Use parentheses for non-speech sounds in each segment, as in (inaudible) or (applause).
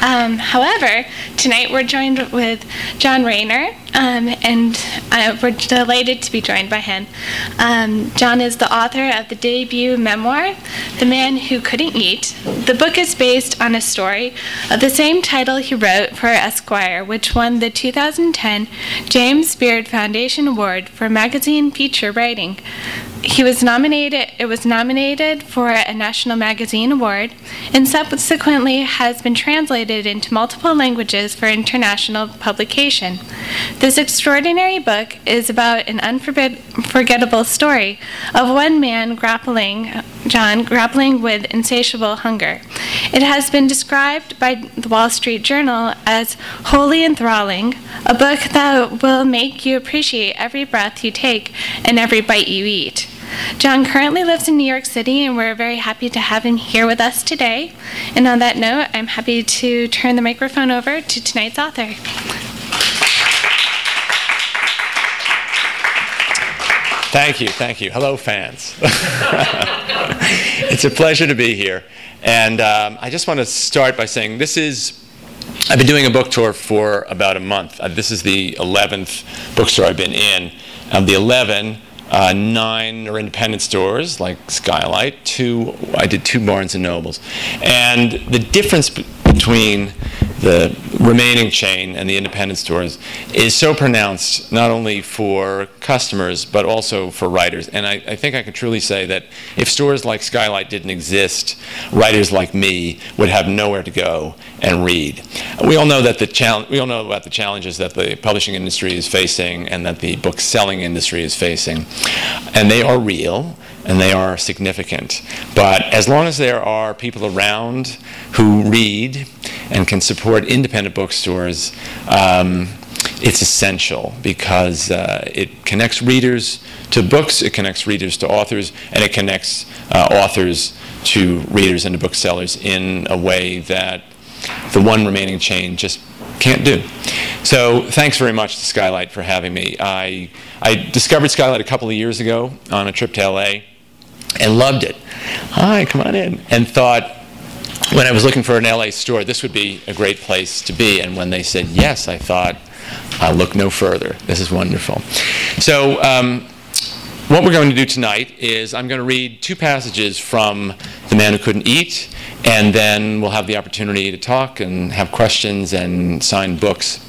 Um, however, tonight we're joined with Jon Reiner, um, and uh, we're delighted to be joined by him. Um, Jon is the author of the debut memoir, The Man Who Couldn't Eat. The book is based on a story of the same title he wrote for Esquire, which won the 2010 James Beard Foundation Award for magazine feature writing. He was nominated. It was nominated for a National Magazine Award, and subsequently has been translated into multiple languages for international publication. This extraordinary book is about an unforgettable story of one man grappling, Jon, grappling with insatiable hunger. It has been described by the Wall Street Journal as wholly enthralling, a book that will make you appreciate every breath you take and every bite you eat. Jon currently lives in New York City, and we're very happy to have him here with us today. And on that note, I'm happy to turn the microphone over to tonight's author. Thank you, thank you. Hello, fans. (laughs) it's a pleasure to be here. And um, I just want to start by saying this is, I've been doing a book tour for about a month. Uh, this is the 11th bookstore I've been in. Of the 11, uh, nine are independent stores like Skylight. Two, I did two Barnes and Nobles, and the difference between the remaining chain and the independent stores is so pronounced not only for customers but also for writers. And I, I, think I can truly say that if stores like Skylight didn't exist, writers like me would have nowhere to go and read. We all know that the challenge, we all know about the challenges that the publishing industry is facing and that the book selling industry is facing, and they are real and they are significant. But as long as there are people around who read and can support independent bookstores, um, it's essential because uh, it connects readers to books, it connects readers to authors, and it connects uh, authors to readers and to booksellers in a way that the one remaining chain just can't do. So thanks very much to Skylight for having me. I, I discovered Skylight a couple of years ago on a trip to LA and loved it. Hi, come on in. And thought, when I was looking for an LA store, this would be a great place to be. And when they said yes, I thought, I'll look no further. This is wonderful. So, um, what we're going to do tonight is I'm going to read two passages from The Man Who Couldn't Eat, and then we'll have the opportunity to talk and have questions and sign books.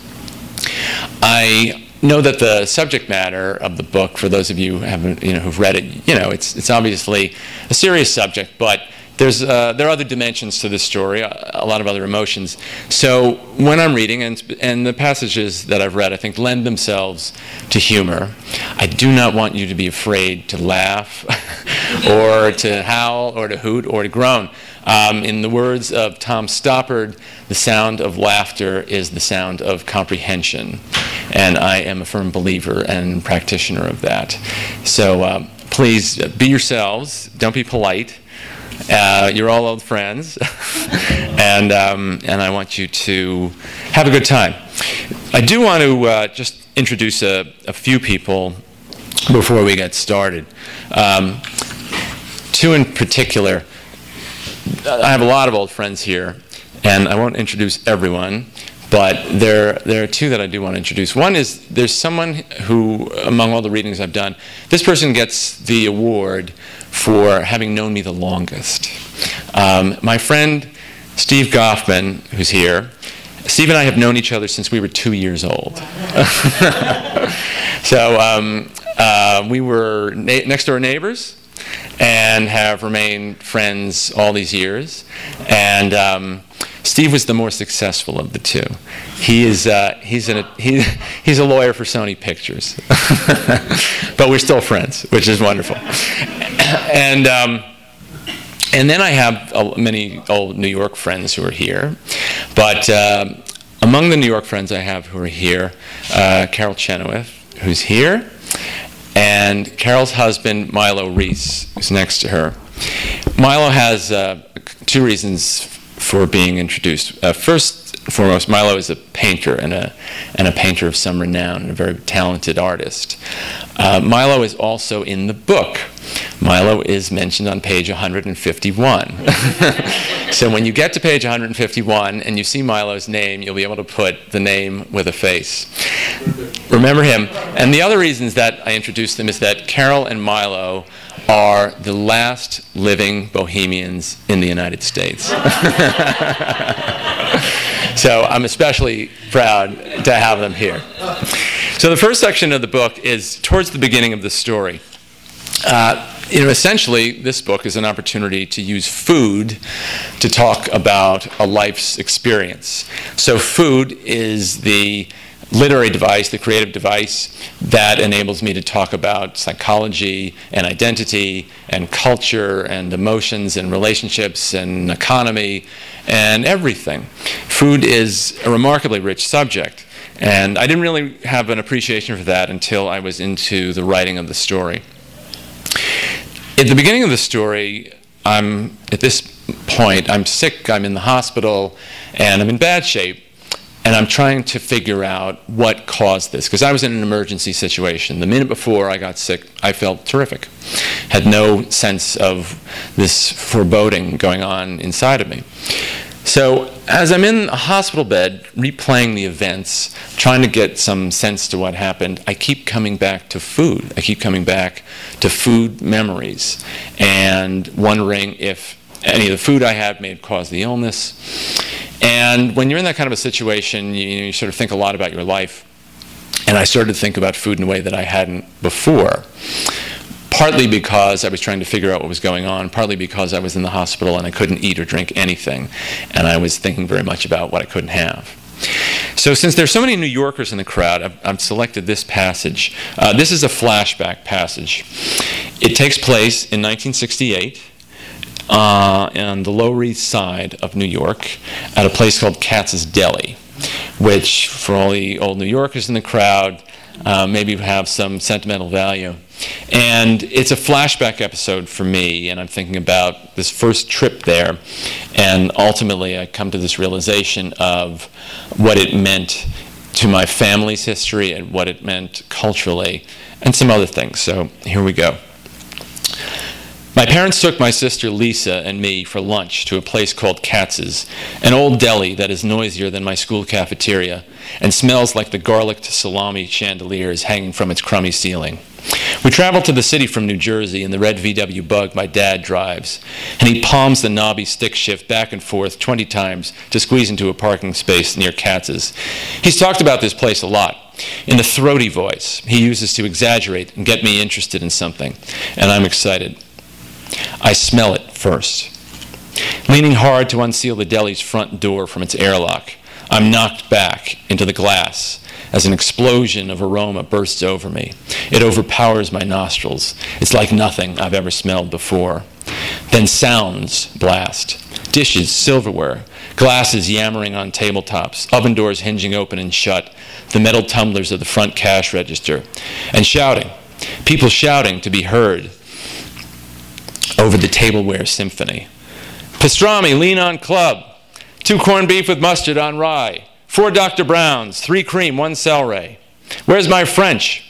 I know that the subject matter of the book, for those of you who haven't, you know, who've read it, you know, it's it's obviously a serious subject, but there's uh, there are other dimensions to this story, a, lot of other emotions. So when I'm reading, and and the passages that I've read, I think lend themselves to humor. I do not want you to be afraid to laugh, (laughs) or to howl, or to hoot, or to groan. Um, in the words of Tom Stoppard, the sound of laughter is the sound of comprehension. And I am a firm believer and practitioner of that. So uh, please be yourselves, don't be polite. Uh, you're all old friends, (laughs) and, um, and I want you to have a good time. I do want to uh, just introduce a, a, few people before we get started. Um, two in particular. I have a lot of old friends here, and I won't introduce everyone, but there, there are two that I do want to introduce. One is there's someone who, among all the readings I've done, this person gets the award for having known me the longest. Um, my friend Steve Goffman, who's here, Steve and I have known each other since we were two years old. (laughs) so um, uh, we were na- next door neighbors and have remained friends all these years. And um, Steve was the more successful of the two. He is uh, he's, a, he, (laughs) he's a lawyer for Sony Pictures, (laughs) but we're still friends, which is wonderful. (coughs) And um, and then I have uh, many old New York friends who are here, but uh, among the New York friends I have who are here, uh, Carol Chenoweth, who's here, and Carol's husband, Milo Reese, who's next to her. Milo has uh, two reasons for being introduced. Uh, first and foremost, Milo is a painter and a, and a painter of some renown and a very talented artist. Uh, Milo is also in the book. Milo is mentioned on page 151. (laughs) so when you get to page 151 and you see Milo's name, you'll be able to put the name with a face. Remember him. And the other reasons that I introduced them is that Carol and Milo are the last living bohemians in the United States. (laughs) so I'm especially proud to have them here. So the first section of the book is towards the beginning of the story. Uh, you know, essentially, this book is an opportunity to use food to talk about a life's experience. So, food is the literary device, the creative device that enables me to talk about psychology and identity and culture and emotions and relationships and economy and everything. Food is a remarkably rich subject. And I didn't really have an appreciation for that until I was into the writing of the story. At the beginning of the story, I'm at this point, I'm sick, I'm in the hospital, and I'm in bad shape and I'm trying to figure out what caused this because I was in an emergency situation. The minute before I got sick, I felt terrific. Had no sense of this foreboding going on inside of me. So, as I'm in a hospital bed, replaying the events, trying to get some sense to what happened, I keep coming back to food. I keep coming back to food memories and wondering if any of the food I had may have caused the illness. And when you're in that kind of a situation, you, you sort of think a lot about your life. And I started to think about food in a way that I hadn't before. Partly because I was trying to figure out what was going on, partly because I was in the hospital and I couldn't eat or drink anything. And I was thinking very much about what I couldn't have. So, since there's so many New Yorkers in the crowd, I've, I've selected this passage. Uh, this is a flashback passage. It takes place in 1968 uh, on the Lower East Side of New York at a place called Katz's Deli, which, for all the old New Yorkers in the crowd, uh, maybe have some sentimental value. And it's a flashback episode for me, and I'm thinking about this first trip there. And ultimately, I come to this realization of what it meant to my family's history and what it meant culturally, and some other things. So here we go. My parents took my sister Lisa and me for lunch to a place called Katz's, an old deli that is noisier than my school cafeteria and smells like the garlic salami chandeliers hanging from its crummy ceiling. We travel to the city from New Jersey in the red VW bug my dad drives, and he palms the knobby stick shift back and forth 20 times to squeeze into a parking space near Katz's. He's talked about this place a lot. In the throaty voice he uses to exaggerate and get me interested in something, and I'm excited. I smell it first. Leaning hard to unseal the deli's front door from its airlock, I'm knocked back into the glass as an explosion of aroma bursts over me. It overpowers my nostrils. It's like nothing I've ever smelled before. Then sounds blast dishes, silverware, glasses yammering on tabletops, oven doors hinging open and shut, the metal tumblers of the front cash register, and shouting. People shouting to be heard over the tableware symphony. Pastrami, lean on club. Two corned beef with mustard on rye. Four Dr. Browns, three cream, one celery. Where's my French?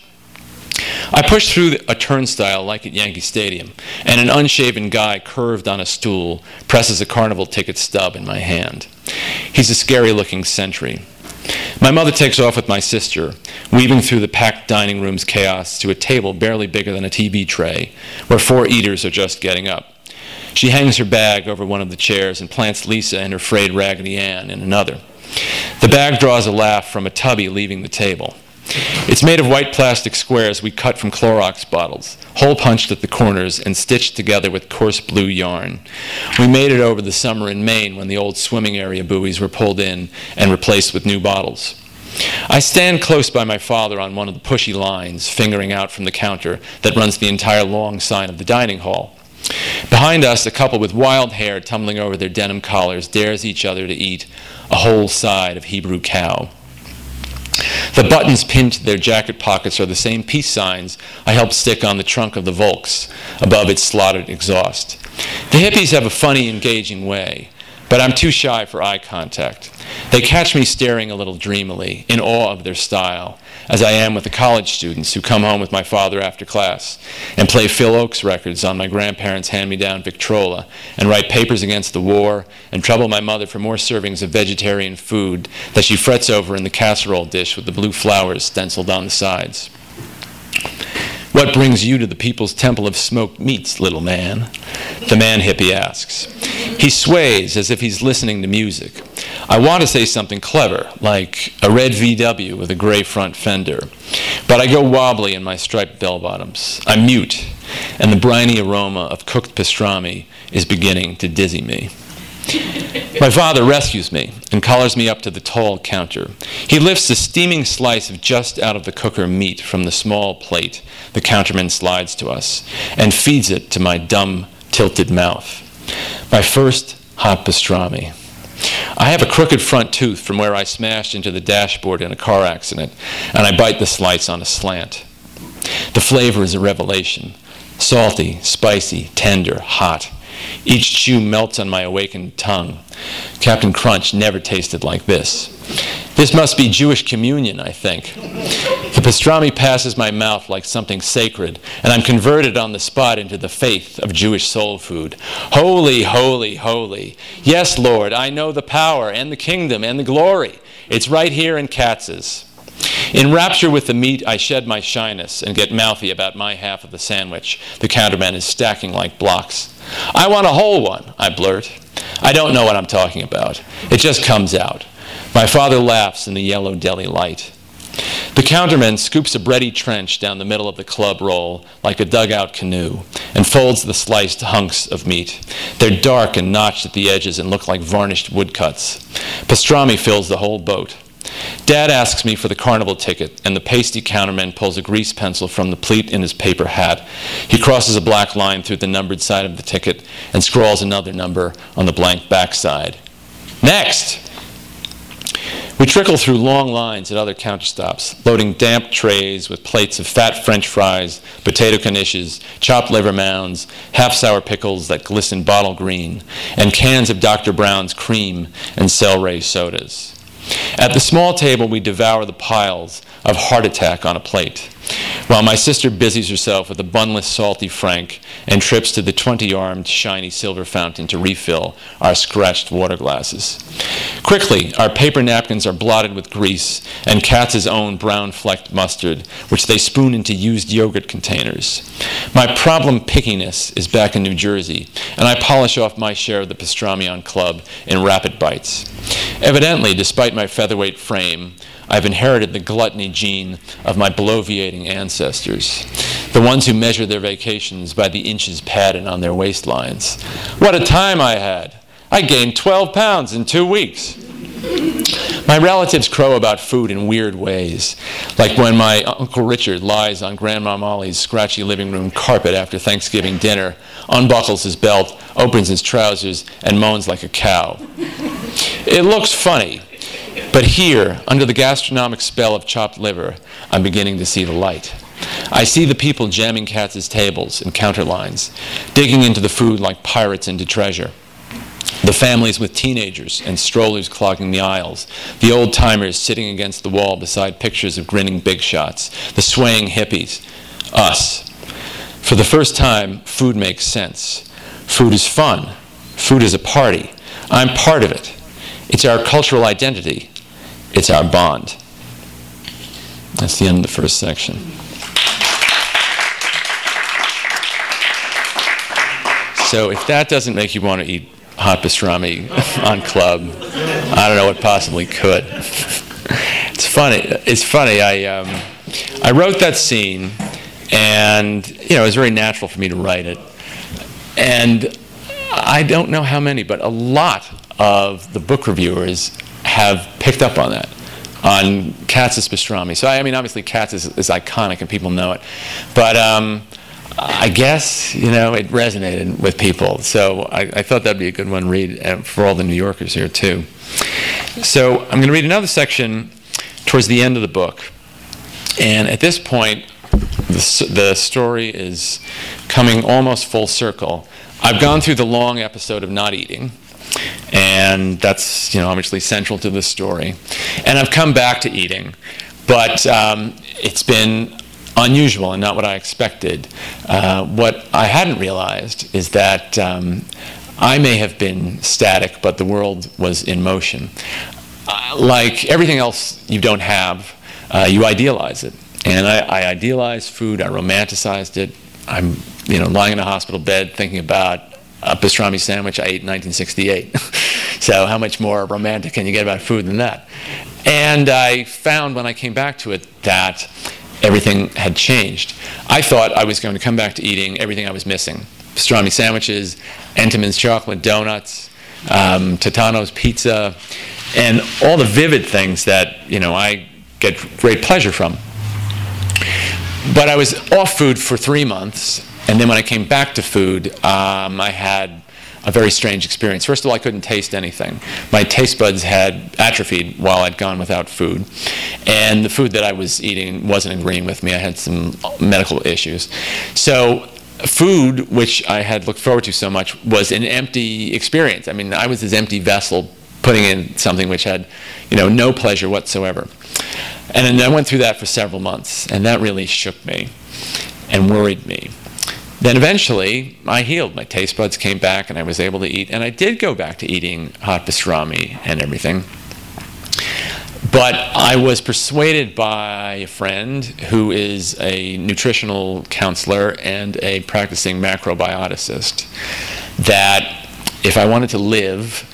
I push through a turnstile like at Yankee Stadium, and an unshaven guy curved on a stool presses a carnival ticket stub in my hand. He's a scary looking sentry. My mother takes off with my sister, weaving through the packed dining room's chaos to a table barely bigger than a TV tray, where four eaters are just getting up. She hangs her bag over one of the chairs and plants Lisa and her frayed Raggedy Ann in another. The bag draws a laugh from a tubby leaving the table. It's made of white plastic squares we cut from Clorox bottles, hole punched at the corners and stitched together with coarse blue yarn. We made it over the summer in Maine when the old swimming area buoys were pulled in and replaced with new bottles. I stand close by my father on one of the pushy lines, fingering out from the counter that runs the entire long side of the dining hall. Behind us, a couple with wild hair tumbling over their denim collars dares each other to eat a whole side of Hebrew cow. The buttons pinned to their jacket pockets are the same peace signs I helped stick on the trunk of the Volks above its slotted exhaust. The hippies have a funny, engaging way but I'm too shy for eye contact. They catch me staring a little dreamily, in awe of their style, as I am with the college students who come home with my father after class and play Phil Ochs records on my grandparents' hand me down Victrola and write papers against the war and trouble my mother for more servings of vegetarian food that she frets over in the casserole dish with the blue flowers stenciled on the sides. What brings you to the People's Temple of Smoked Meats, little man? The man hippie asks. He sways as if he's listening to music. I want to say something clever, like a red VW with a gray front fender, but I go wobbly in my striped bell bottoms. I'm mute, and the briny aroma of cooked pastrami is beginning to dizzy me. My father rescues me and collars me up to the tall counter. He lifts a steaming slice of just out of the cooker meat from the small plate the counterman slides to us and feeds it to my dumb, tilted mouth. My first hot pastrami. I have a crooked front tooth from where I smashed into the dashboard in a car accident, and I bite the slice on a slant. The flavor is a revelation salty, spicy, tender, hot. Each chew melts on my awakened tongue. Cap'n Crunch never tasted like this. This must be Jewish communion, I think. The pastrami passes my mouth like something sacred, and I'm converted on the spot into the faith of Jewish soul food. Holy, holy, holy. Yes, Lord, I know the power and the kingdom and the glory. It's right here in Katz's. In rapture with the meat, I shed my shyness and get mouthy about my half of the sandwich the counterman is stacking like blocks. I want a whole one, I blurt. I don't know what I'm talking about. It just comes out. My father laughs in the yellow deli light. The counterman scoops a bready trench down the middle of the club roll like a dugout canoe and folds the sliced hunks of meat. They're dark and notched at the edges and look like varnished woodcuts. Pastrami fills the whole boat. Dad asks me for the carnival ticket, and the pasty counterman pulls a grease pencil from the pleat in his paper hat. He crosses a black line through the numbered side of the ticket and scrawls another number on the blank backside. Next! We trickle through long lines at other counter stops, loading damp trays with plates of fat French fries, potato knishes, chopped liver mounds, half sour pickles that glisten bottle green, and cans of Dr. Brown's cream and celery sodas. At the small table, we devour the piles of heart attack on a plate, while my sister busies herself with a bunless salty frank and trips to the 20 armed shiny silver fountain to refill our scratched water glasses. Quickly, our paper napkins are blotted with grease and Katz's own brown flecked mustard, which they spoon into used yogurt containers. My problem pickiness is back in New Jersey, and I polish off my share of the pastrami on club in rapid bites. Evidently, despite my featherweight frame, I've inherited the gluttony gene of my bloviating ancestors, the ones who measure their vacations by the inches padded on their waistlines. What a time I had! I gained 12 pounds in two weeks. My relatives crow about food in weird ways, like when my Uncle Richard lies on Grandma Molly's scratchy living room carpet after Thanksgiving dinner, unbuckles his belt, opens his trousers, and moans like a cow. It looks funny, but here, under the gastronomic spell of chopped liver, I'm beginning to see the light. I see the people jamming Katz's tables and counter lines, digging into the food like pirates into treasure. The families with teenagers and strollers clogging the aisles, the old timers sitting against the wall beside pictures of grinning big shots, the swaying hippies, us. For the first time, food makes sense. Food is fun. Food is a party. I'm part of it. It's our cultural identity. It's our bond. That's the end of the first section. So if that doesn't make you want to eat hot pastrami (laughs) on club. I don't know what possibly could. (laughs) it's funny. It's funny. I um, I wrote that scene, and you know it was very natural for me to write it, and I don't know how many, but a lot of the book reviewers have picked up on that on Katz's pastrami. So I mean, obviously Katz is, is iconic and people know it, but um, I guess you know it resonated with people. So I, I thought that'd be a good one to read uh, for all the New Yorkers here too. So I'm going to read another section towards the end of the book, and at this point, the, the story is coming almost full circle. I've gone through the long episode of not eating and that's you know obviously central to the story. And I've come back to eating, but um, it's been unusual and not what I expected. Uh, what I hadn't realized is that um, I may have been static, but the world was in motion. Uh, like everything else you don't have, uh, you idealize it. And I, I idealized food, I romanticized it. I'm you know, lying in a hospital bed thinking about a pastrami sandwich I ate in 1968. (laughs) so how much more romantic can you get about food than that? And I found when I came back to it that everything had changed. I thought I was going to come back to eating everything I was missing. Pastrami sandwiches, Entenmann's chocolate donuts, um, Totonno's pizza, and all the vivid things that, you know, I get great pleasure from. But I was off food for three months, and then when I came back to food, um, I had a very strange experience. First of all, I couldn't taste anything. My taste buds had atrophied while I'd gone without food. And the food that I was eating wasn't agreeing with me. I had some medical issues. So, food, which I had looked forward to so much, was an empty experience. I mean, I was this empty vessel putting in something which had, you know, no pleasure whatsoever. And then I went through that for several months, and that really shook me and worried me. Then eventually, I healed. My taste buds came back, and I was able to eat. And I did go back to eating hot pastrami and everything. But I was persuaded by a friend who is a nutritional counselor and a practicing macrobioticist that if I wanted to live,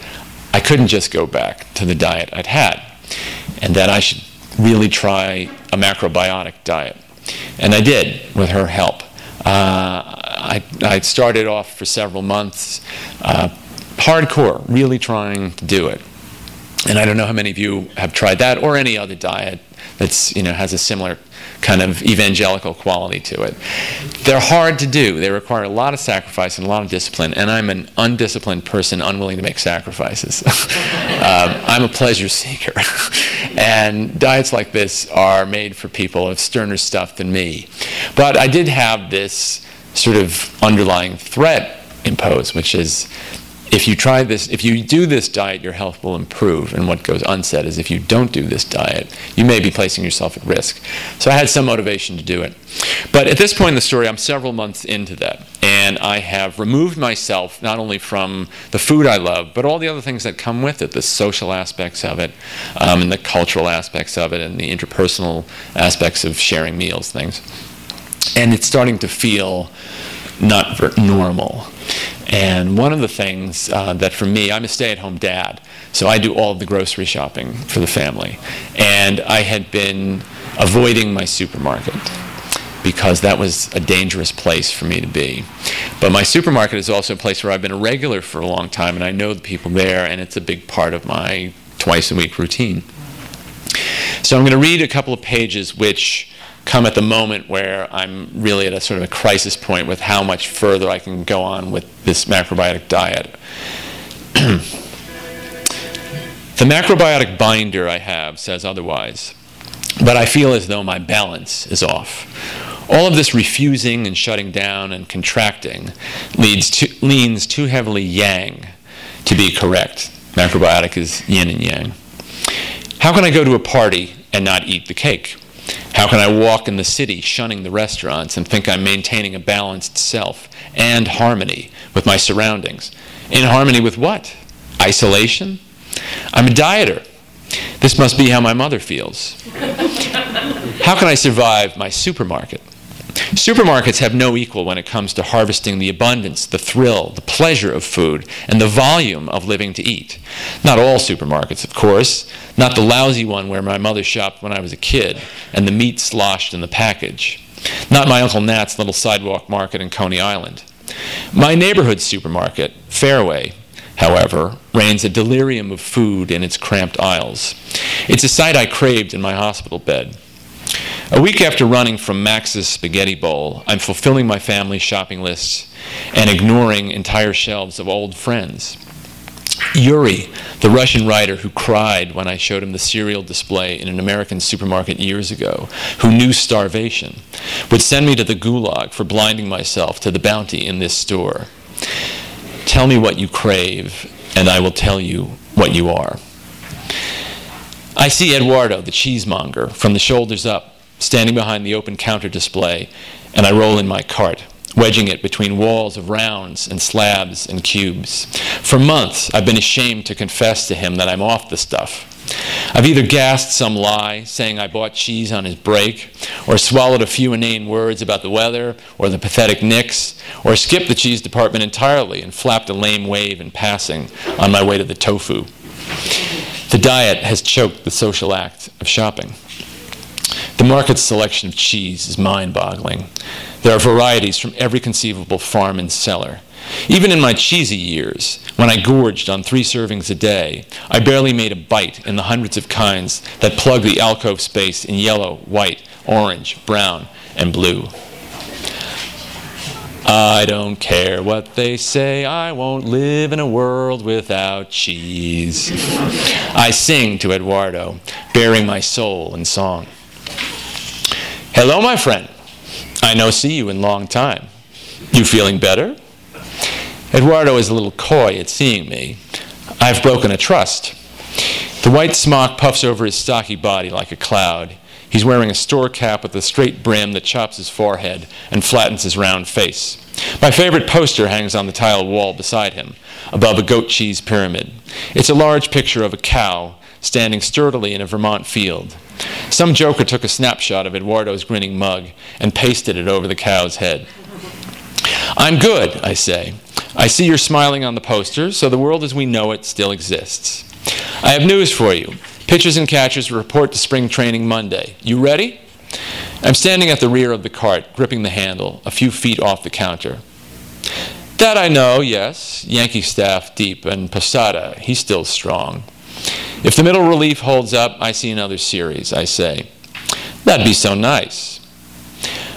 I couldn't just go back to the diet I'd had, and that I should really try a macrobiotic diet. And I did with her help. Uh, I, I started off for several months, uh, hardcore, really trying to do it. And I don't know how many of you have tried that or any other diet that's you know has a similar kind of evangelical quality to it. They're hard to do. They require a lot of sacrifice and a lot of discipline. And I'm an undisciplined person, unwilling to make sacrifices. (laughs) um, I'm a pleasure seeker, (laughs) and diets like this are made for people of sterner stuff than me. But I did have this sort of underlying threat imposed, which is if you try this, if you do this diet, your health will improve. And what goes unsaid is if you don't do this diet, you may be placing yourself at risk. So I had some motivation to do it. But at this point in the story, I'm several months into that. And I have removed myself not only from the food I love, but all the other things that come with it the social aspects of it, um, and the cultural aspects of it, and the interpersonal aspects of sharing meals, things. And it's starting to feel not normal. And one of the things uh, that for me, I'm a stay at home dad, so I do all of the grocery shopping for the family. And I had been avoiding my supermarket because that was a dangerous place for me to be. But my supermarket is also a place where I've been a regular for a long time and I know the people there, and it's a big part of my twice a week routine. So I'm going to read a couple of pages which come at the moment where I'm really at a sort of a crisis point with how much further I can go on with this macrobiotic diet. (clears throat) the macrobiotic binder I have says otherwise, but I feel as though my balance is off. All of this refusing and shutting down and contracting leads to, leans too heavily yang to be correct. Macrobiotic is yin and yang. How can I go to a party and not eat the cake? How can I walk in the city shunning the restaurants and think I'm maintaining a balanced self and harmony with my surroundings? In harmony with what? Isolation? I'm a dieter. This must be how my mother feels. (laughs) How can I survive my supermarket? Supermarkets have no equal when it comes to harvesting the abundance, the thrill, the pleasure of food, and the volume of living to eat. Not all supermarkets, of course, not the lousy one where my mother shopped when I was a kid, and the meat sloshed in the package. Not my Uncle Nat's little sidewalk market in Coney Island. My neighborhood supermarket, Fairway, however, reigns a delirium of food in its cramped aisles. It's a sight I craved in my hospital bed. A week after running from Max's Spaghetti Bowl, I'm fulfilling my family's shopping lists and ignoring entire shelves of old friends. Yuri, the Russian writer who cried when I showed him the cereal display in an American supermarket years ago, who knew starvation, would send me to the gulag for blinding myself to the bounty in this store. Tell me what you crave, and I will tell you what you are. I see Eduardo, the cheesemonger, from the shoulders up, standing behind the open counter display, and I roll in my cart, wedging it between walls of rounds and slabs and cubes. For months, I've been ashamed to confess to him that I'm off the stuff. I've either gasped some lie, saying I bought cheese on his break, or swallowed a few inane words about the weather or the pathetic Knicks, or skipped the cheese department entirely and flapped a lame wave in passing on my way to the tofu. The diet has choked the social act of shopping. The market's selection of cheese is mind boggling. There are varieties from every conceivable farm and cellar. Even in my cheesy years, when I gorged on three servings a day, I barely made a bite in the hundreds of kinds that plug the alcove space in yellow, white, orange, brown, and blue. I don't care what they say, I won't live in a world without cheese. I sing to Eduardo, bearing my soul in song. Hello, my friend. I no see you in long time. You feeling better? Eduardo is a little coy at seeing me. I've broken a trust. The white smock puffs over his stocky body like a cloud. He's wearing a store cap with a straight brim that chops his forehead and flattens his round face. My favorite poster hangs on the tile wall beside him, above a goat cheese pyramid. It's a large picture of a cow standing sturdily in a Vermont field. Some joker took a snapshot of Eduardo's grinning mug and pasted it over the cow's head. I'm good, I say. I see you're smiling on the poster, so the world as we know it still exists. I have news for you. Pitchers and catchers report to spring training Monday. You ready? I'm standing at the rear of the cart, gripping the handle, a few feet off the counter. That I know, yes. Yankee staff deep, and Posada, he's still strong. If the middle relief holds up, I see another series, I say. That'd be so nice.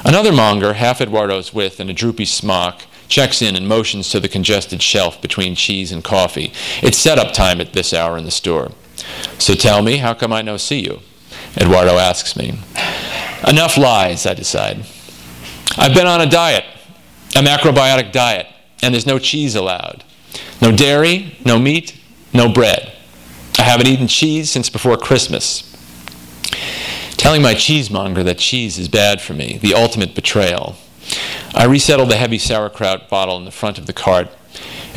Another monger, half Eduardo's width and a droopy smock, checks in and motions to the congested shelf between cheese and coffee. It's setup time at this hour in the store. So tell me, how come I no see you? Eduardo asks me. Enough lies, I decide. I've been on a diet, a macrobiotic diet, and there's no cheese allowed. No dairy, no meat, no bread. Haven't eaten cheese since before Christmas. Telling my cheesemonger that cheese is bad for me, the ultimate betrayal. I resettle the heavy sauerkraut bottle in the front of the cart.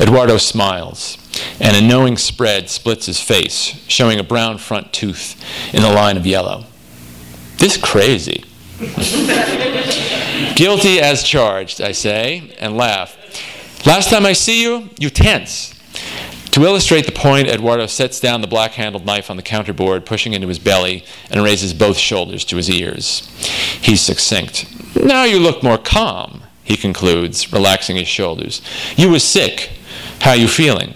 Eduardo smiles, and a knowing spread splits his face, showing a brown front tooth in a line of yellow. This crazy. (laughs) Guilty as charged, I say, and laugh. Last time I see you, you tense. To illustrate the point, Eduardo sets down the black handled knife on the counterboard, pushing into his belly, and raises both shoulders to his ears. He's succinct. Now you look more calm, he concludes, relaxing his shoulders. You were sick. How are you feeling?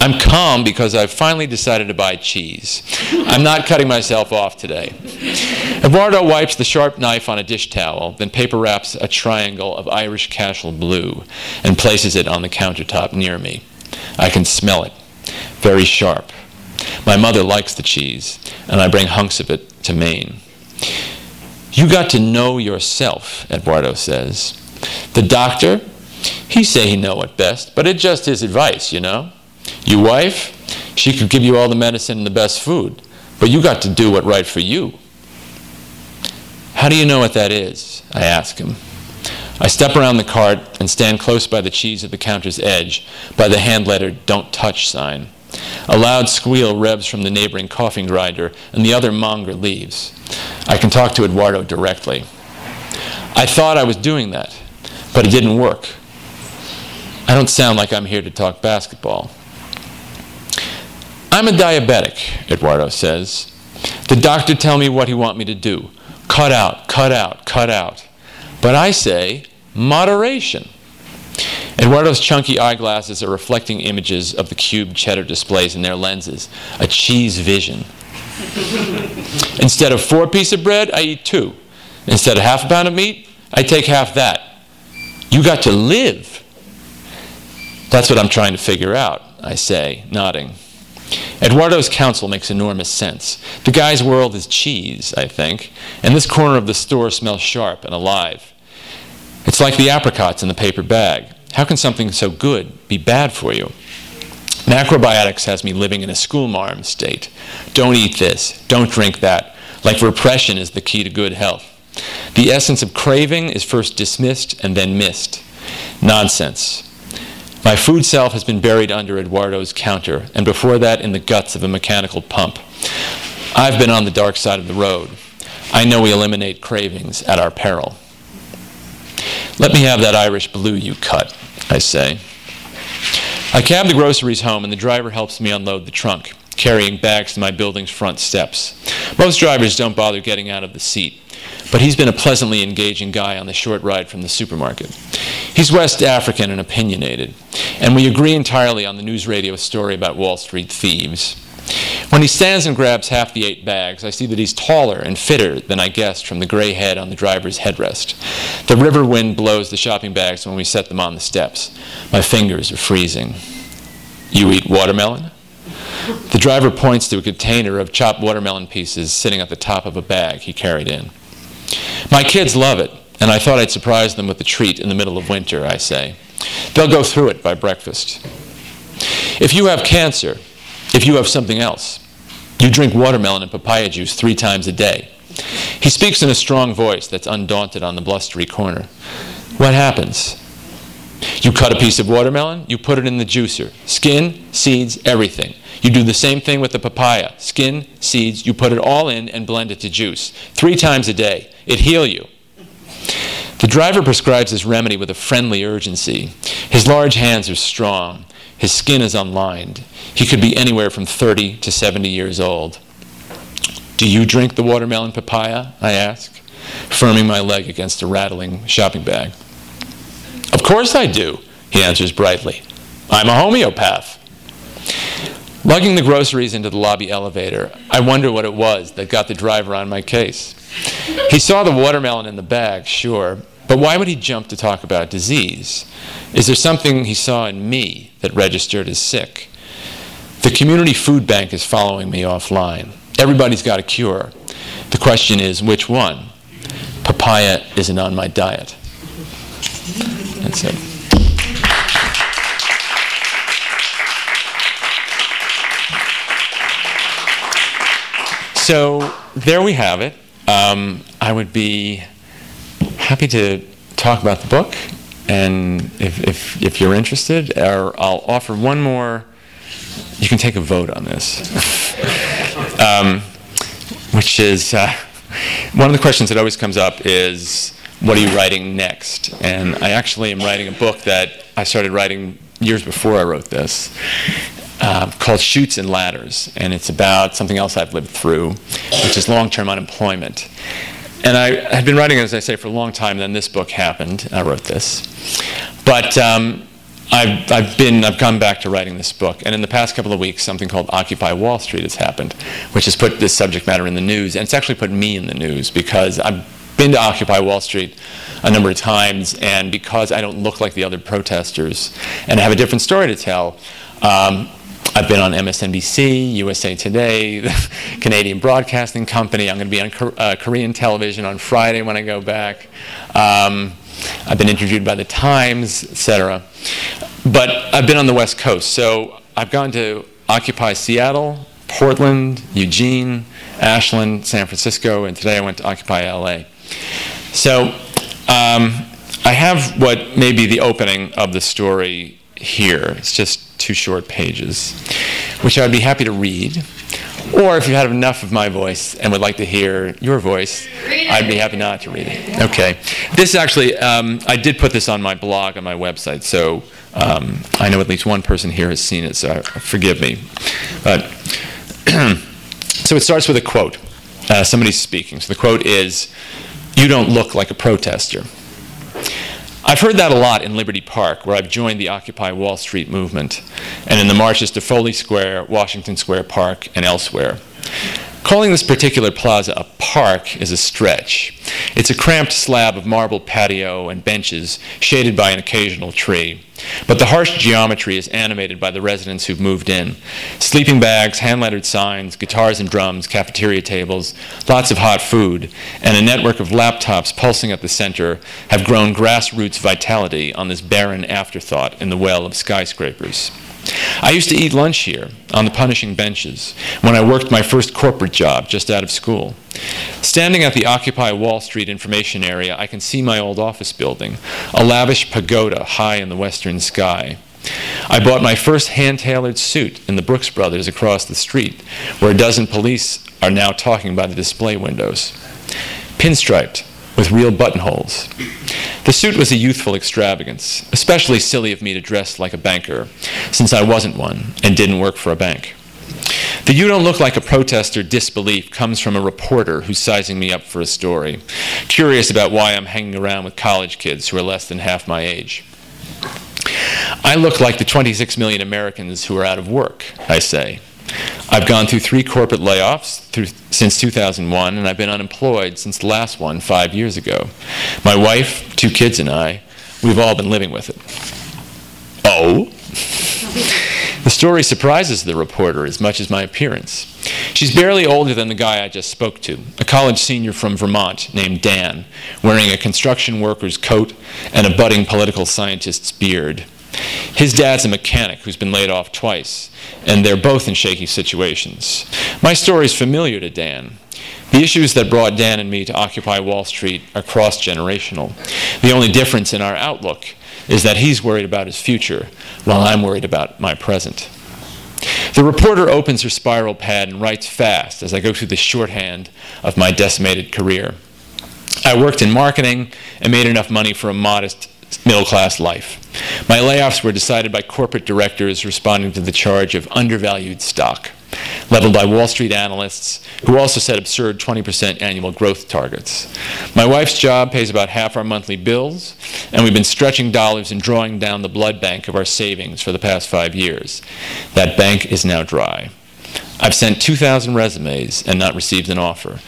I'm calm because I've finally decided to buy cheese. I'm not cutting myself off today. Eduardo wipes the sharp knife on a dish towel, then paper wraps a triangle of Irish Cashel blue and places it on the countertop near me. I can smell it. Very sharp. My mother likes the cheese, and I bring hunks of it to Maine. You got to know yourself, Eduardo says. The doctor, he say he know it best, but it just his advice, you know. Your wife, she could give you all the medicine and the best food, but you got to do what right for you. How do you know what that is? I ask him. I step around the cart and stand close by the cheese at the counter's edge, by the hand lettered Don't Touch sign. A loud squeal revs from the neighboring coffee grinder, and the other monger leaves. I can talk to Eduardo directly. I thought I was doing that, but it didn't work. I don't sound like I'm here to talk basketball. I'm a diabetic, Eduardo says. The doctor tell me what he want me to do. Cut out, cut out, cut out. But I say, moderation. Eduardo's chunky eyeglasses are reflecting images of the cube cheddar displays in their lenses, a cheese vision. (laughs) Instead of four pieces of bread, I eat two. Instead of half a pound of meat, I take half that. You got to live. That's what I'm trying to figure out, I say, nodding. Eduardo's counsel makes enormous sense. The guy's world is cheese, I think, and this corner of the store smells sharp and alive. It's like the apricots in the paper bag. How can something so good be bad for you? Macrobiotics has me living in a schoolmarm state. Don't eat this, don't drink that, like repression is the key to good health. The essence of craving is first dismissed and then missed. Nonsense. My food self has been buried under Eduardo's counter, and before that in the guts of a mechanical pump. I've been on the dark side of the road. I know we eliminate cravings at our peril. Let me have that Irish blue you cut, I say. I cab the groceries home, and the driver helps me unload the trunk, carrying bags to my building's front steps. Most drivers don't bother getting out of the seat, but he's been a pleasantly engaging guy on the short ride from the supermarket. He's West African and opinionated, and we agree entirely on the news radio story about Wall Street thieves. When he stands and grabs half the eight bags, I see that he's taller and fitter than I guessed from the gray head on the driver's headrest. The river wind blows the shopping bags when we set them on the steps. My fingers are freezing. You eat watermelon? The driver points to a container of chopped watermelon pieces sitting at the top of a bag he carried in. My kids love it, and I thought I'd surprise them with a treat in the middle of winter, I say. They'll go through it by breakfast. If you have cancer, if you have something else, you drink watermelon and papaya juice three times a day. He speaks in a strong voice that's undaunted on the blustery corner. What happens? You cut a piece of watermelon, you put it in the juicer. Skin, seeds, everything. You do the same thing with the papaya. Skin, seeds, you put it all in and blend it to juice. Three times a day. It heal you. The driver prescribes this remedy with a friendly urgency. His large hands are strong. His skin is unlined. He could be anywhere from 30 to 70 years old. Do you drink the watermelon papaya? I ask, firming my leg against a rattling shopping bag. Of course I do, he answers brightly. I'm a homeopath. Lugging the groceries into the lobby elevator, I wonder what it was that got the driver on my case. He saw the watermelon in the bag, sure, but why would he jump to talk about disease? Is there something he saw in me that registered as sick? The community food bank is following me offline. Everybody's got a cure. The question is, which one? Papaya isn't on my diet. That's it. So there we have it. Um, I would be happy to talk about the book, and if, if, if you're interested, or I'll offer one more. You can take a vote on this, (laughs) um, which is uh, one of the questions that always comes up is, what are you writing next? And I actually am writing a book that I started writing years before I wrote this. Uh, called Chutes and Ladders, and it's about something else I've lived through, which is long term unemployment. And I had been writing, as I say, for a long time. Then this book happened. I wrote this, but um, I've, I've been I've gone back to writing this book. And in the past couple of weeks, something called Occupy Wall Street has happened, which has put this subject matter in the news. And it's actually put me in the news because I've been to Occupy Wall Street a number of times, and because I don't look like the other protesters and I have a different story to tell. Um, I've been on MSNBC, USA Today, the (laughs) Canadian Broadcasting Company. I'm going to be on uh, Korean television on Friday when I go back. Um, I've been interviewed by the Times, etc. But I've been on the West Coast, so I've gone to Occupy Seattle, Portland, Eugene, Ashland, San Francisco, and today I went to Occupy LA. So um, I have what may be the opening of the story here. It's just two short pages, which I'd be happy to read. Or if you have enough of my voice and would like to hear your voice, I'd be happy not to read it. Okay. This actually, um, I did put this on my blog on my website, so um, I know at least one person here has seen it, so forgive me. But (clears throat) so it starts with a quote. Uh, somebody's speaking. So the quote is, "You don't look like a protester." I've heard that a lot in Liberty Park, where I've joined the Occupy Wall Street movement, and in the marches to Foley Square, Washington Square Park, and elsewhere. Calling this particular plaza a park is a stretch. It's a cramped slab of marble patio and benches shaded by an occasional tree. But the harsh geometry is animated by the residents who've moved in. Sleeping bags, hand lettered signs, guitars and drums, cafeteria tables, lots of hot food, and a network of laptops pulsing at the center have grown grassroots vitality on this barren afterthought in the well of skyscrapers. I used to eat lunch here on the punishing benches when I worked my first corporate job just out of school. Standing at the Occupy Wall Street information area, I can see my old office building, a lavish pagoda high in the western sky. I bought my first hand tailored suit in the Brooks Brothers across the street, where a dozen police are now talking by the display windows. Pinstriped, with real buttonholes. The suit was a youthful extravagance, especially silly of me to dress like a banker, since I wasn't one and didn't work for a bank. The you don't look like a protester disbelief comes from a reporter who's sizing me up for a story, curious about why I'm hanging around with college kids who are less than half my age. I look like the 26 million Americans who are out of work, I say, I've gone through three corporate layoffs through, since 2001, and I've been unemployed since the last one five years ago. My wife, two kids, and I, we've all been living with it. Oh? (laughs) the story surprises the reporter as much as my appearance. She's barely older than the guy I just spoke to, a college senior from Vermont named Dan, wearing a construction worker's coat and a budding political scientist's beard. His dad's a mechanic who's been laid off twice, and they're both in shaky situations. My story is familiar to Dan. The issues that brought Dan and me to Occupy Wall Street are cross generational. The only difference in our outlook is that he's worried about his future, while I'm worried about my present. The reporter opens her spiral pad and writes fast as I go through the shorthand of my decimated career. I worked in marketing and made enough money for a modest middle class life. My layoffs were decided by corporate directors responding to the charge of undervalued stock, leveled by Wall Street analysts who also set absurd 20% annual growth targets. My wife's job pays about half our monthly bills, and we've been stretching dollars and drawing down the blood bank of our savings for the past five years. That bank is now dry. I've sent 2,000 resumes and not received an offer.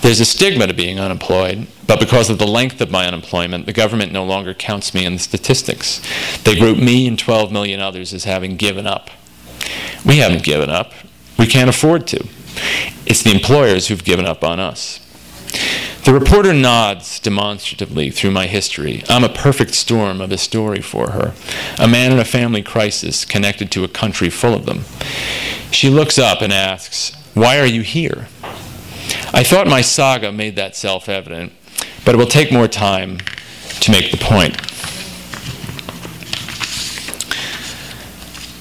There's a stigma to being unemployed, but because of the length of my unemployment, the government no longer counts me in the statistics. They group me and 12 million others as having given up. We haven't given up. We can't afford to. It's the employers who've given up on us. The reporter nods demonstratively through my history. I'm a perfect storm of a story for her, a man in a family crisis connected to a country full of them. She looks up and asks, Why are you here? I thought my saga made that self evident, but it will take more time to make the point.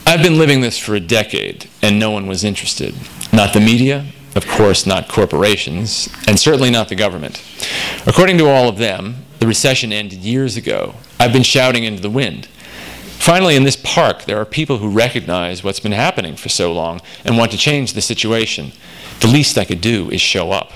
I've been living this for a decade, and no one was interested. Not the media, of course, not corporations, and certainly not the government. According to all of them, the recession ended years ago. I've been shouting into the wind. Finally, in this park, there are people who recognize what's been happening for so long and want to change the situation. The least I could do is show up.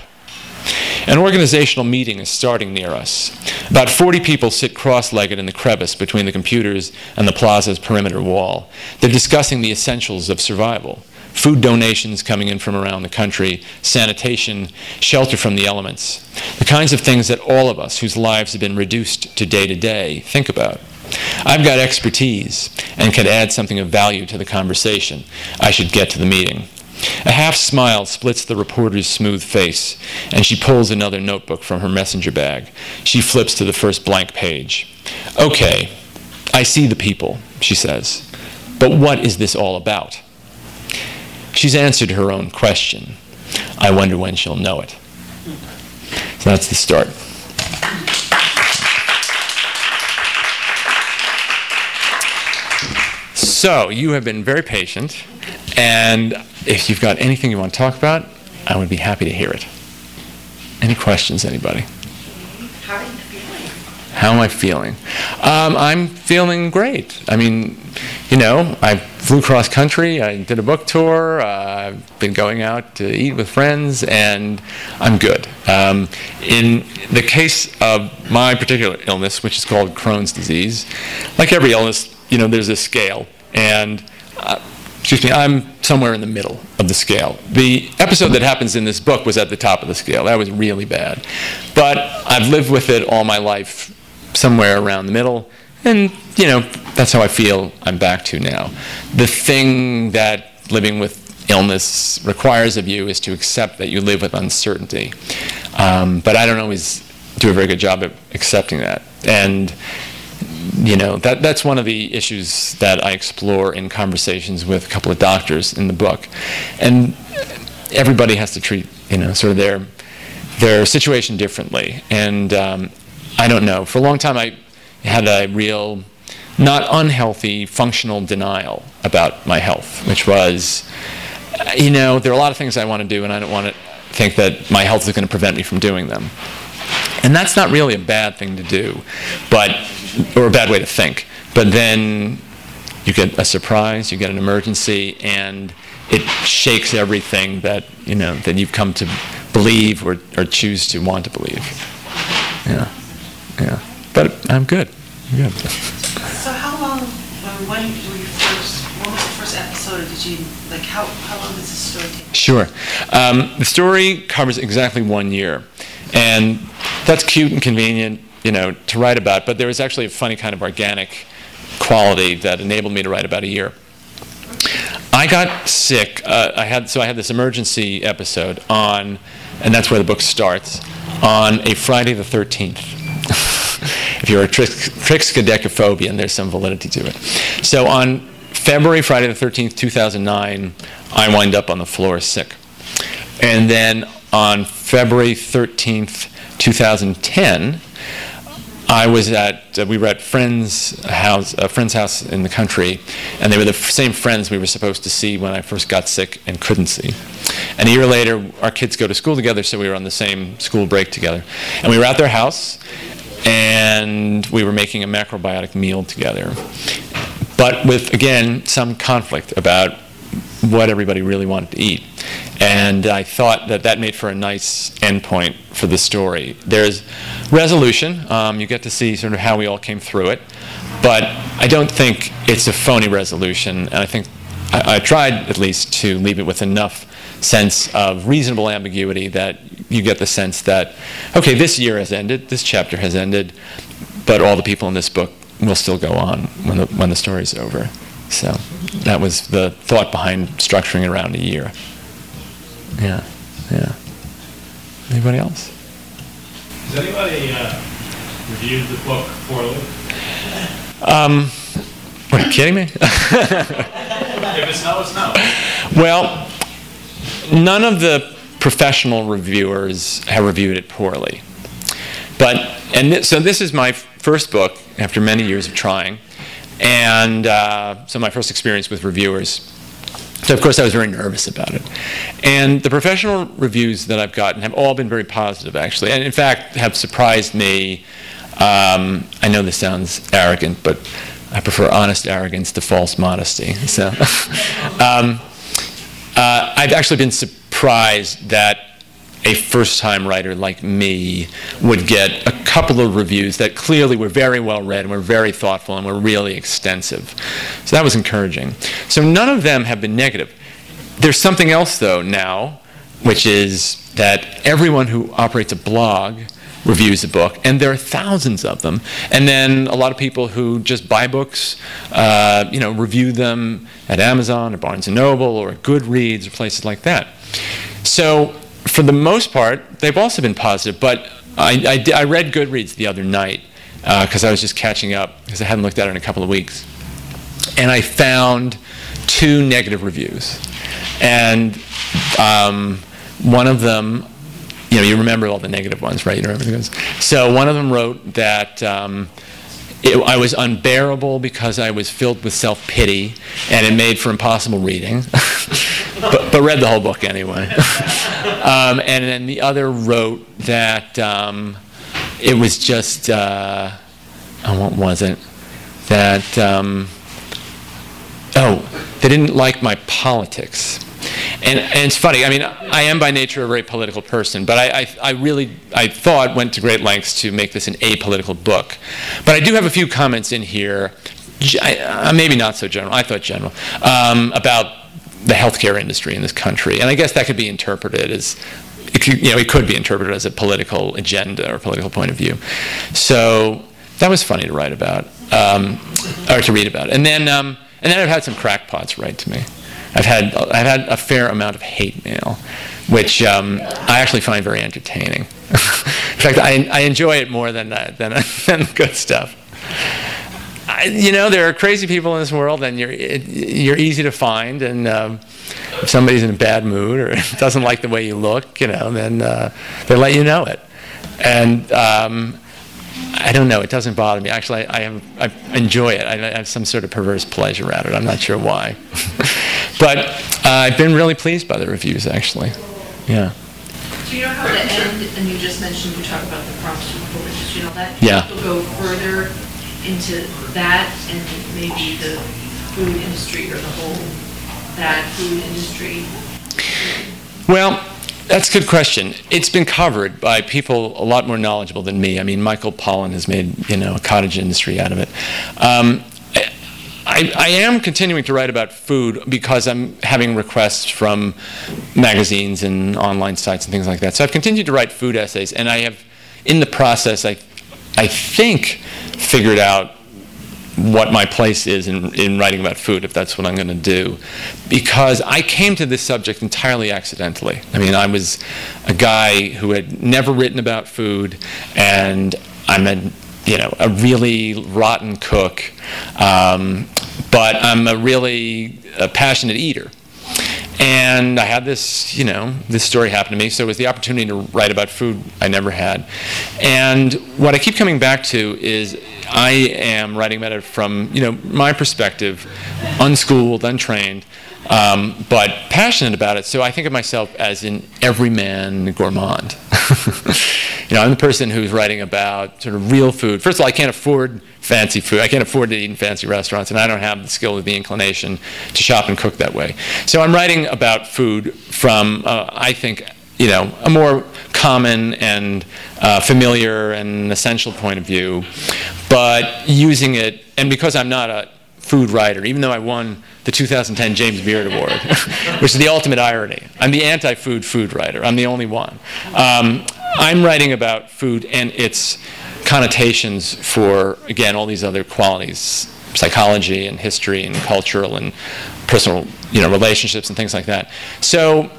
An organizational meeting is starting near us. About 40 people sit cross legged in the crevice between the computers and the plaza's perimeter wall. They're discussing the essentials of survival food donations coming in from around the country, sanitation, shelter from the elements, the kinds of things that all of us whose lives have been reduced to day to day think about. I've got expertise and can add something of value to the conversation. I should get to the meeting. A half smile splits the reporter's smooth face, and she pulls another notebook from her messenger bag. She flips to the first blank page. Okay, I see the people, she says. But what is this all about? She's answered her own question. I wonder when she'll know it. So that's the start. So, you have been very patient and if you've got anything you want to talk about, I would be happy to hear it. Any questions, anybody? How are you feeling? How am I feeling? Um, I'm feeling great. I mean, you know, I flew cross country, I did a book tour, uh, I've been going out to eat with friends, and I'm good. Um, in the case of my particular illness, which is called Crohn's disease, like every illness, you know, there's a scale. And uh, excuse me, I'm somewhere in the middle of the scale. The episode that happens in this book was at the top of the scale. That was really bad. But I've lived with it all my life, somewhere around the middle. And, you know, that's how I feel I'm back to now. The thing that living with illness requires of you is to accept that you live with uncertainty. Um, but I don't always do a very good job of accepting that. And you know that that's one of the issues that I explore in conversations with a couple of doctors in the book, and everybody has to treat you know sort of their their situation differently. And um, I don't know. For a long time, I had a real not unhealthy functional denial about my health, which was, you know, there are a lot of things I want to do, and I don't want to think that my health is going to prevent me from doing them. And that's not really a bad thing to do, but or a bad way to think. But then you get a surprise, you get an emergency, and it shakes everything that you know that you've come to believe or, or choose to want to believe. Yeah, yeah. But I'm good. I'm good. So how long, when when were you first, when was the first episode, did you, like, how, how long does this story take? Sure. Um, the story covers exactly one year, and that's cute and convenient, you know, to write about. But there was actually a funny kind of organic quality that enabled me to write about a year. I got sick. Uh, I had so I had this emergency episode on, and that's where the book starts, on a Friday the 13th. (laughs) if you're a triskaidekaphobian, there's some validity to it. So on February, Friday the 13th, 2009, I wind up on the floor sick. And then on February 13th, 2010, I was at uh, we were at friends house a friend's house in the country, and they were the f- same friends we were supposed to see when I first got sick and couldn't see. And a year later, our kids go to school together, so we were on the same school break together, and we were at their house, and we were making a macrobiotic meal together, but with again some conflict about what everybody really wanted to eat. And I thought that that made for a nice endpoint for the story. There's resolution. Um, you get to see sort of how we all came through it. But I don't think it's a phony resolution. And I think I, I tried at least to leave it with enough sense of reasonable ambiguity that you get the sense that, okay, this year has ended, this chapter has ended, but all the people in this book will still go on when the, when the story's over. So that was the thought behind structuring around a year. Yeah, yeah. Anybody else? Has anybody uh, reviewed the book poorly? Um, are you kidding me? (laughs) If it's no, it's no. well, none of the professional reviewers have reviewed it poorly. But, and th- so this is my f- first book after many years of trying. And uh, so my first experience with reviewers. So, of course, I was very nervous about it. And the professional reviews that I've gotten have all been very positive, actually. And in fact, have surprised me. Um, I know this sounds arrogant, but I prefer honest arrogance to false modesty. So, (laughs) um, uh, I've actually been surprised that a first time writer like me would get a couple of reviews that clearly were very well read and were very thoughtful and were really extensive. So that was encouraging. So none of them have been negative. There's something else, though, now, which is that everyone who operates a blog reviews a book, and there are thousands of them. And then a lot of people who just buy books, uh, you know, review them at Amazon or Barnes and Noble or Goodreads or places like that. So for the most part, they've also been positive. But I, I, I read Goodreads the other night because I was just catching up because I hadn't looked at it in a couple of weeks, and I found two negative reviews, and um, one of them you know, you remember all the negative ones, right? You remember those. So one of them wrote that um, it, I was unbearable because I was filled with self pity, and it made for impossible reading. (laughs) but, but, read the whole book anyway. (laughs) um, and then the other wrote that um, it was just, uh, oh, what was it? That, um, oh, they didn't like my politics. And, and, it's funny. I mean, I am by nature a very political person, but I, I, I, really, I thought, went to great lengths to make this an apolitical book. But I do have a few comments in here, uh, maybe not so general. I thought general um, about the healthcare industry in this country, and I guess that could be interpreted as. It could, you know, it could be interpreted as a political agenda or political point of view. So that was funny to write about, um, or to read about. And then, um, and then I've had some crackpots write to me. I've had I've had a fair amount of hate mail, which um, I actually find very entertaining. (laughs) In fact, I, I enjoy it more than uh, than, (laughs) than good stuff. I, you know, there are crazy people in this world, and you're it, you're easy to find. And um, if somebody's in a bad mood or (laughs) doesn't like the way you look, you know, then uh, they let you know it. And um, I don't know. It doesn't bother me. Actually, I, I, have, I enjoy it. I, I, have some sort of perverse pleasure at it. I'm not sure why. (laughs) but uh, I've been really pleased by the reviews, actually. Yeah. Do you know how the end, and you just mentioned you talk about the industry and all that? Yeah. Will go further into that and maybe the food industry or the whole bad food industry? Well, that's a good question. It's been covered by people a lot more knowledgeable than me. I mean, Michael Pollan has made you know a cottage industry out of it. Um, I, I, am continuing to write about food because I'm having requests from magazines and online sites and things like that. So I've continued to write food essays, and I have, in the process, I, I think, figured out what my place is in, in writing about food, if that's what I'm going to do. Because I came to this subject entirely accidentally. I mean, I was a guy who had never written about food, and I'm a, you know, a really rotten cook, um, but I'm a really a passionate eater. And I had this, you know, this story happen to me, so it was the opportunity to write about food I never had. And what I keep coming back to is I am writing about it from, you know, my perspective, unschooled, untrained, um, but passionate about it. So I think of myself as an everyman gourmand. (laughs) you know, I'm the person who's writing about sort of real food. First of all, I can't afford fancy food. I can't afford to eat in fancy restaurants, and I don't have the skill or the inclination to shop and cook that way. So I'm writing about food from, uh, I think, you know, a more common and uh, familiar and essential point of view, but using it, and because I'm not a food writer, even though I won the 2010 James Beard Award, (laughs) which is the ultimate irony. I'm the anti food food writer, I'm the only one. Um, I'm writing about food and its connotations for, again, all these other qualities psychology and history and cultural and personal you know, relationships and things like that. So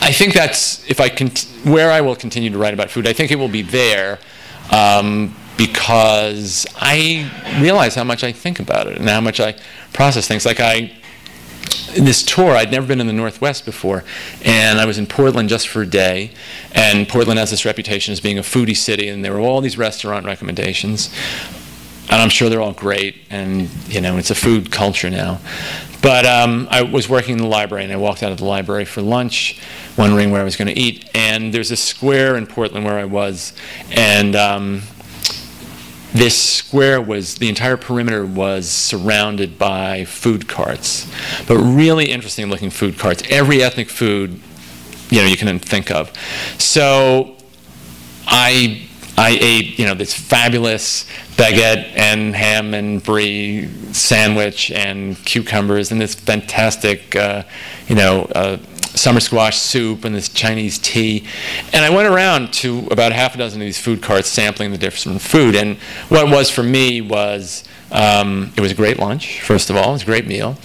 I think that's if I cont- where I will continue to write about food. I think it will be there um, because I realize how much I think about it and how much I process things. Like I this tour, I'd never been in the Northwest before, and I was in Portland just for a day. And Portland has this reputation as being a foodie city, and there were all these restaurant recommendations, and I'm sure they're all great. And you know, it's a food culture now. But um, I was working in the library, and I walked out of the library for lunch, wondering where I was going to eat. And there's a square in Portland where I was, and um, this square was the entire perimeter was surrounded by food carts, but really interesting looking food carts. Every ethnic food, you know, you can think of. So I I ate, you know, this fabulous baguette and ham and brie sandwich and cucumbers and this fantastic, uh, you know, uh, summer squash soup and this Chinese tea. And I went around to about half a dozen of these food carts sampling the different food. And what it was for me was um, it was a great lunch, first of all, it was a great meal,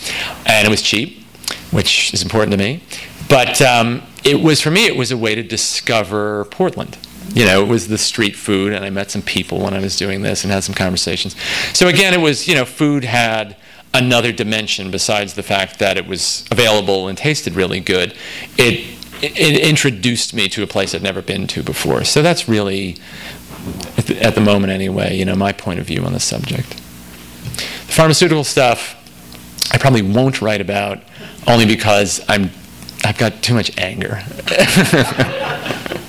and it was cheap, which is important to me. But um, it was, for me, it was a way to discover Portland you know, it was the street food, and I met some people when I was doing this and had some conversations. So again, it was, you know, food had another dimension besides the fact that it was available and tasted really good. It, it, introduced me to a place I'd never been to before. So that's really at the, at the moment anyway, you know, my point of view on the subject. The pharmaceutical stuff, I probably won't write about only because I'm, I've got too much anger. (laughs)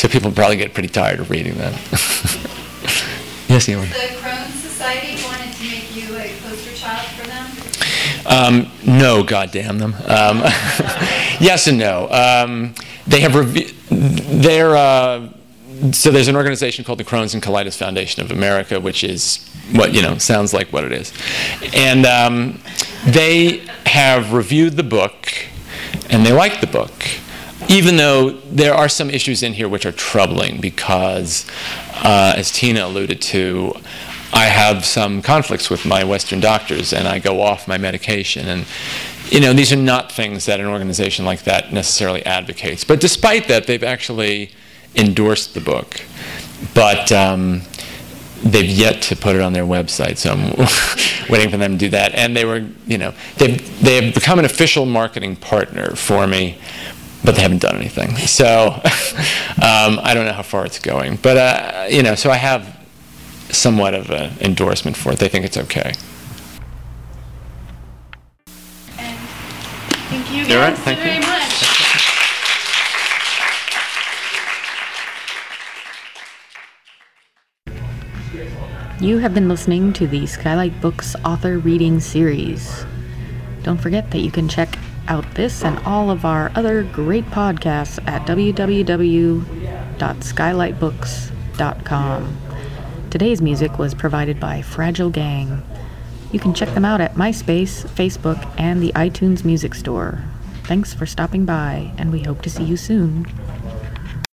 so people probably get pretty tired of reading that. (laughs) yes, Ewan. The Crohn's Society wanted to make you a poster child for them? Um, no, goddamn them. Um, (laughs) yes and no. Um, they have rev- they're uh, so there's an organization called the Crohn's and Colitis Foundation of America, which is what you know sounds like what it is, and um, they have reviewed the book, and they like the book. Even though there are some issues in here which are troubling, because, uh, as Tina alluded to, I have some conflicts with my Western doctors, and I go off my medication. And you know, these are not things that an organization like that necessarily advocates. But despite that, they've actually endorsed the book, but um, they've yet to put it on their website. So I'm (laughs) waiting for them to do that. And they were, you know, they've they have become an official marketing partner for me. But they haven't done anything, so (laughs) um, I don't know how far it's going. But uh, you know, so I have somewhat of an endorsement for it. They think it's okay. And thank you guys so thank you. very much. You have been listening to the Skylight Books author reading series. Don't forget that you can check out this and all of our other great podcasts at www.skylightbooks.com. Today's music was provided by Fragile Gang. You can check them out at MySpace, Facebook, and the iTunes Music Store. Thanks for stopping by, and we hope to see you soon.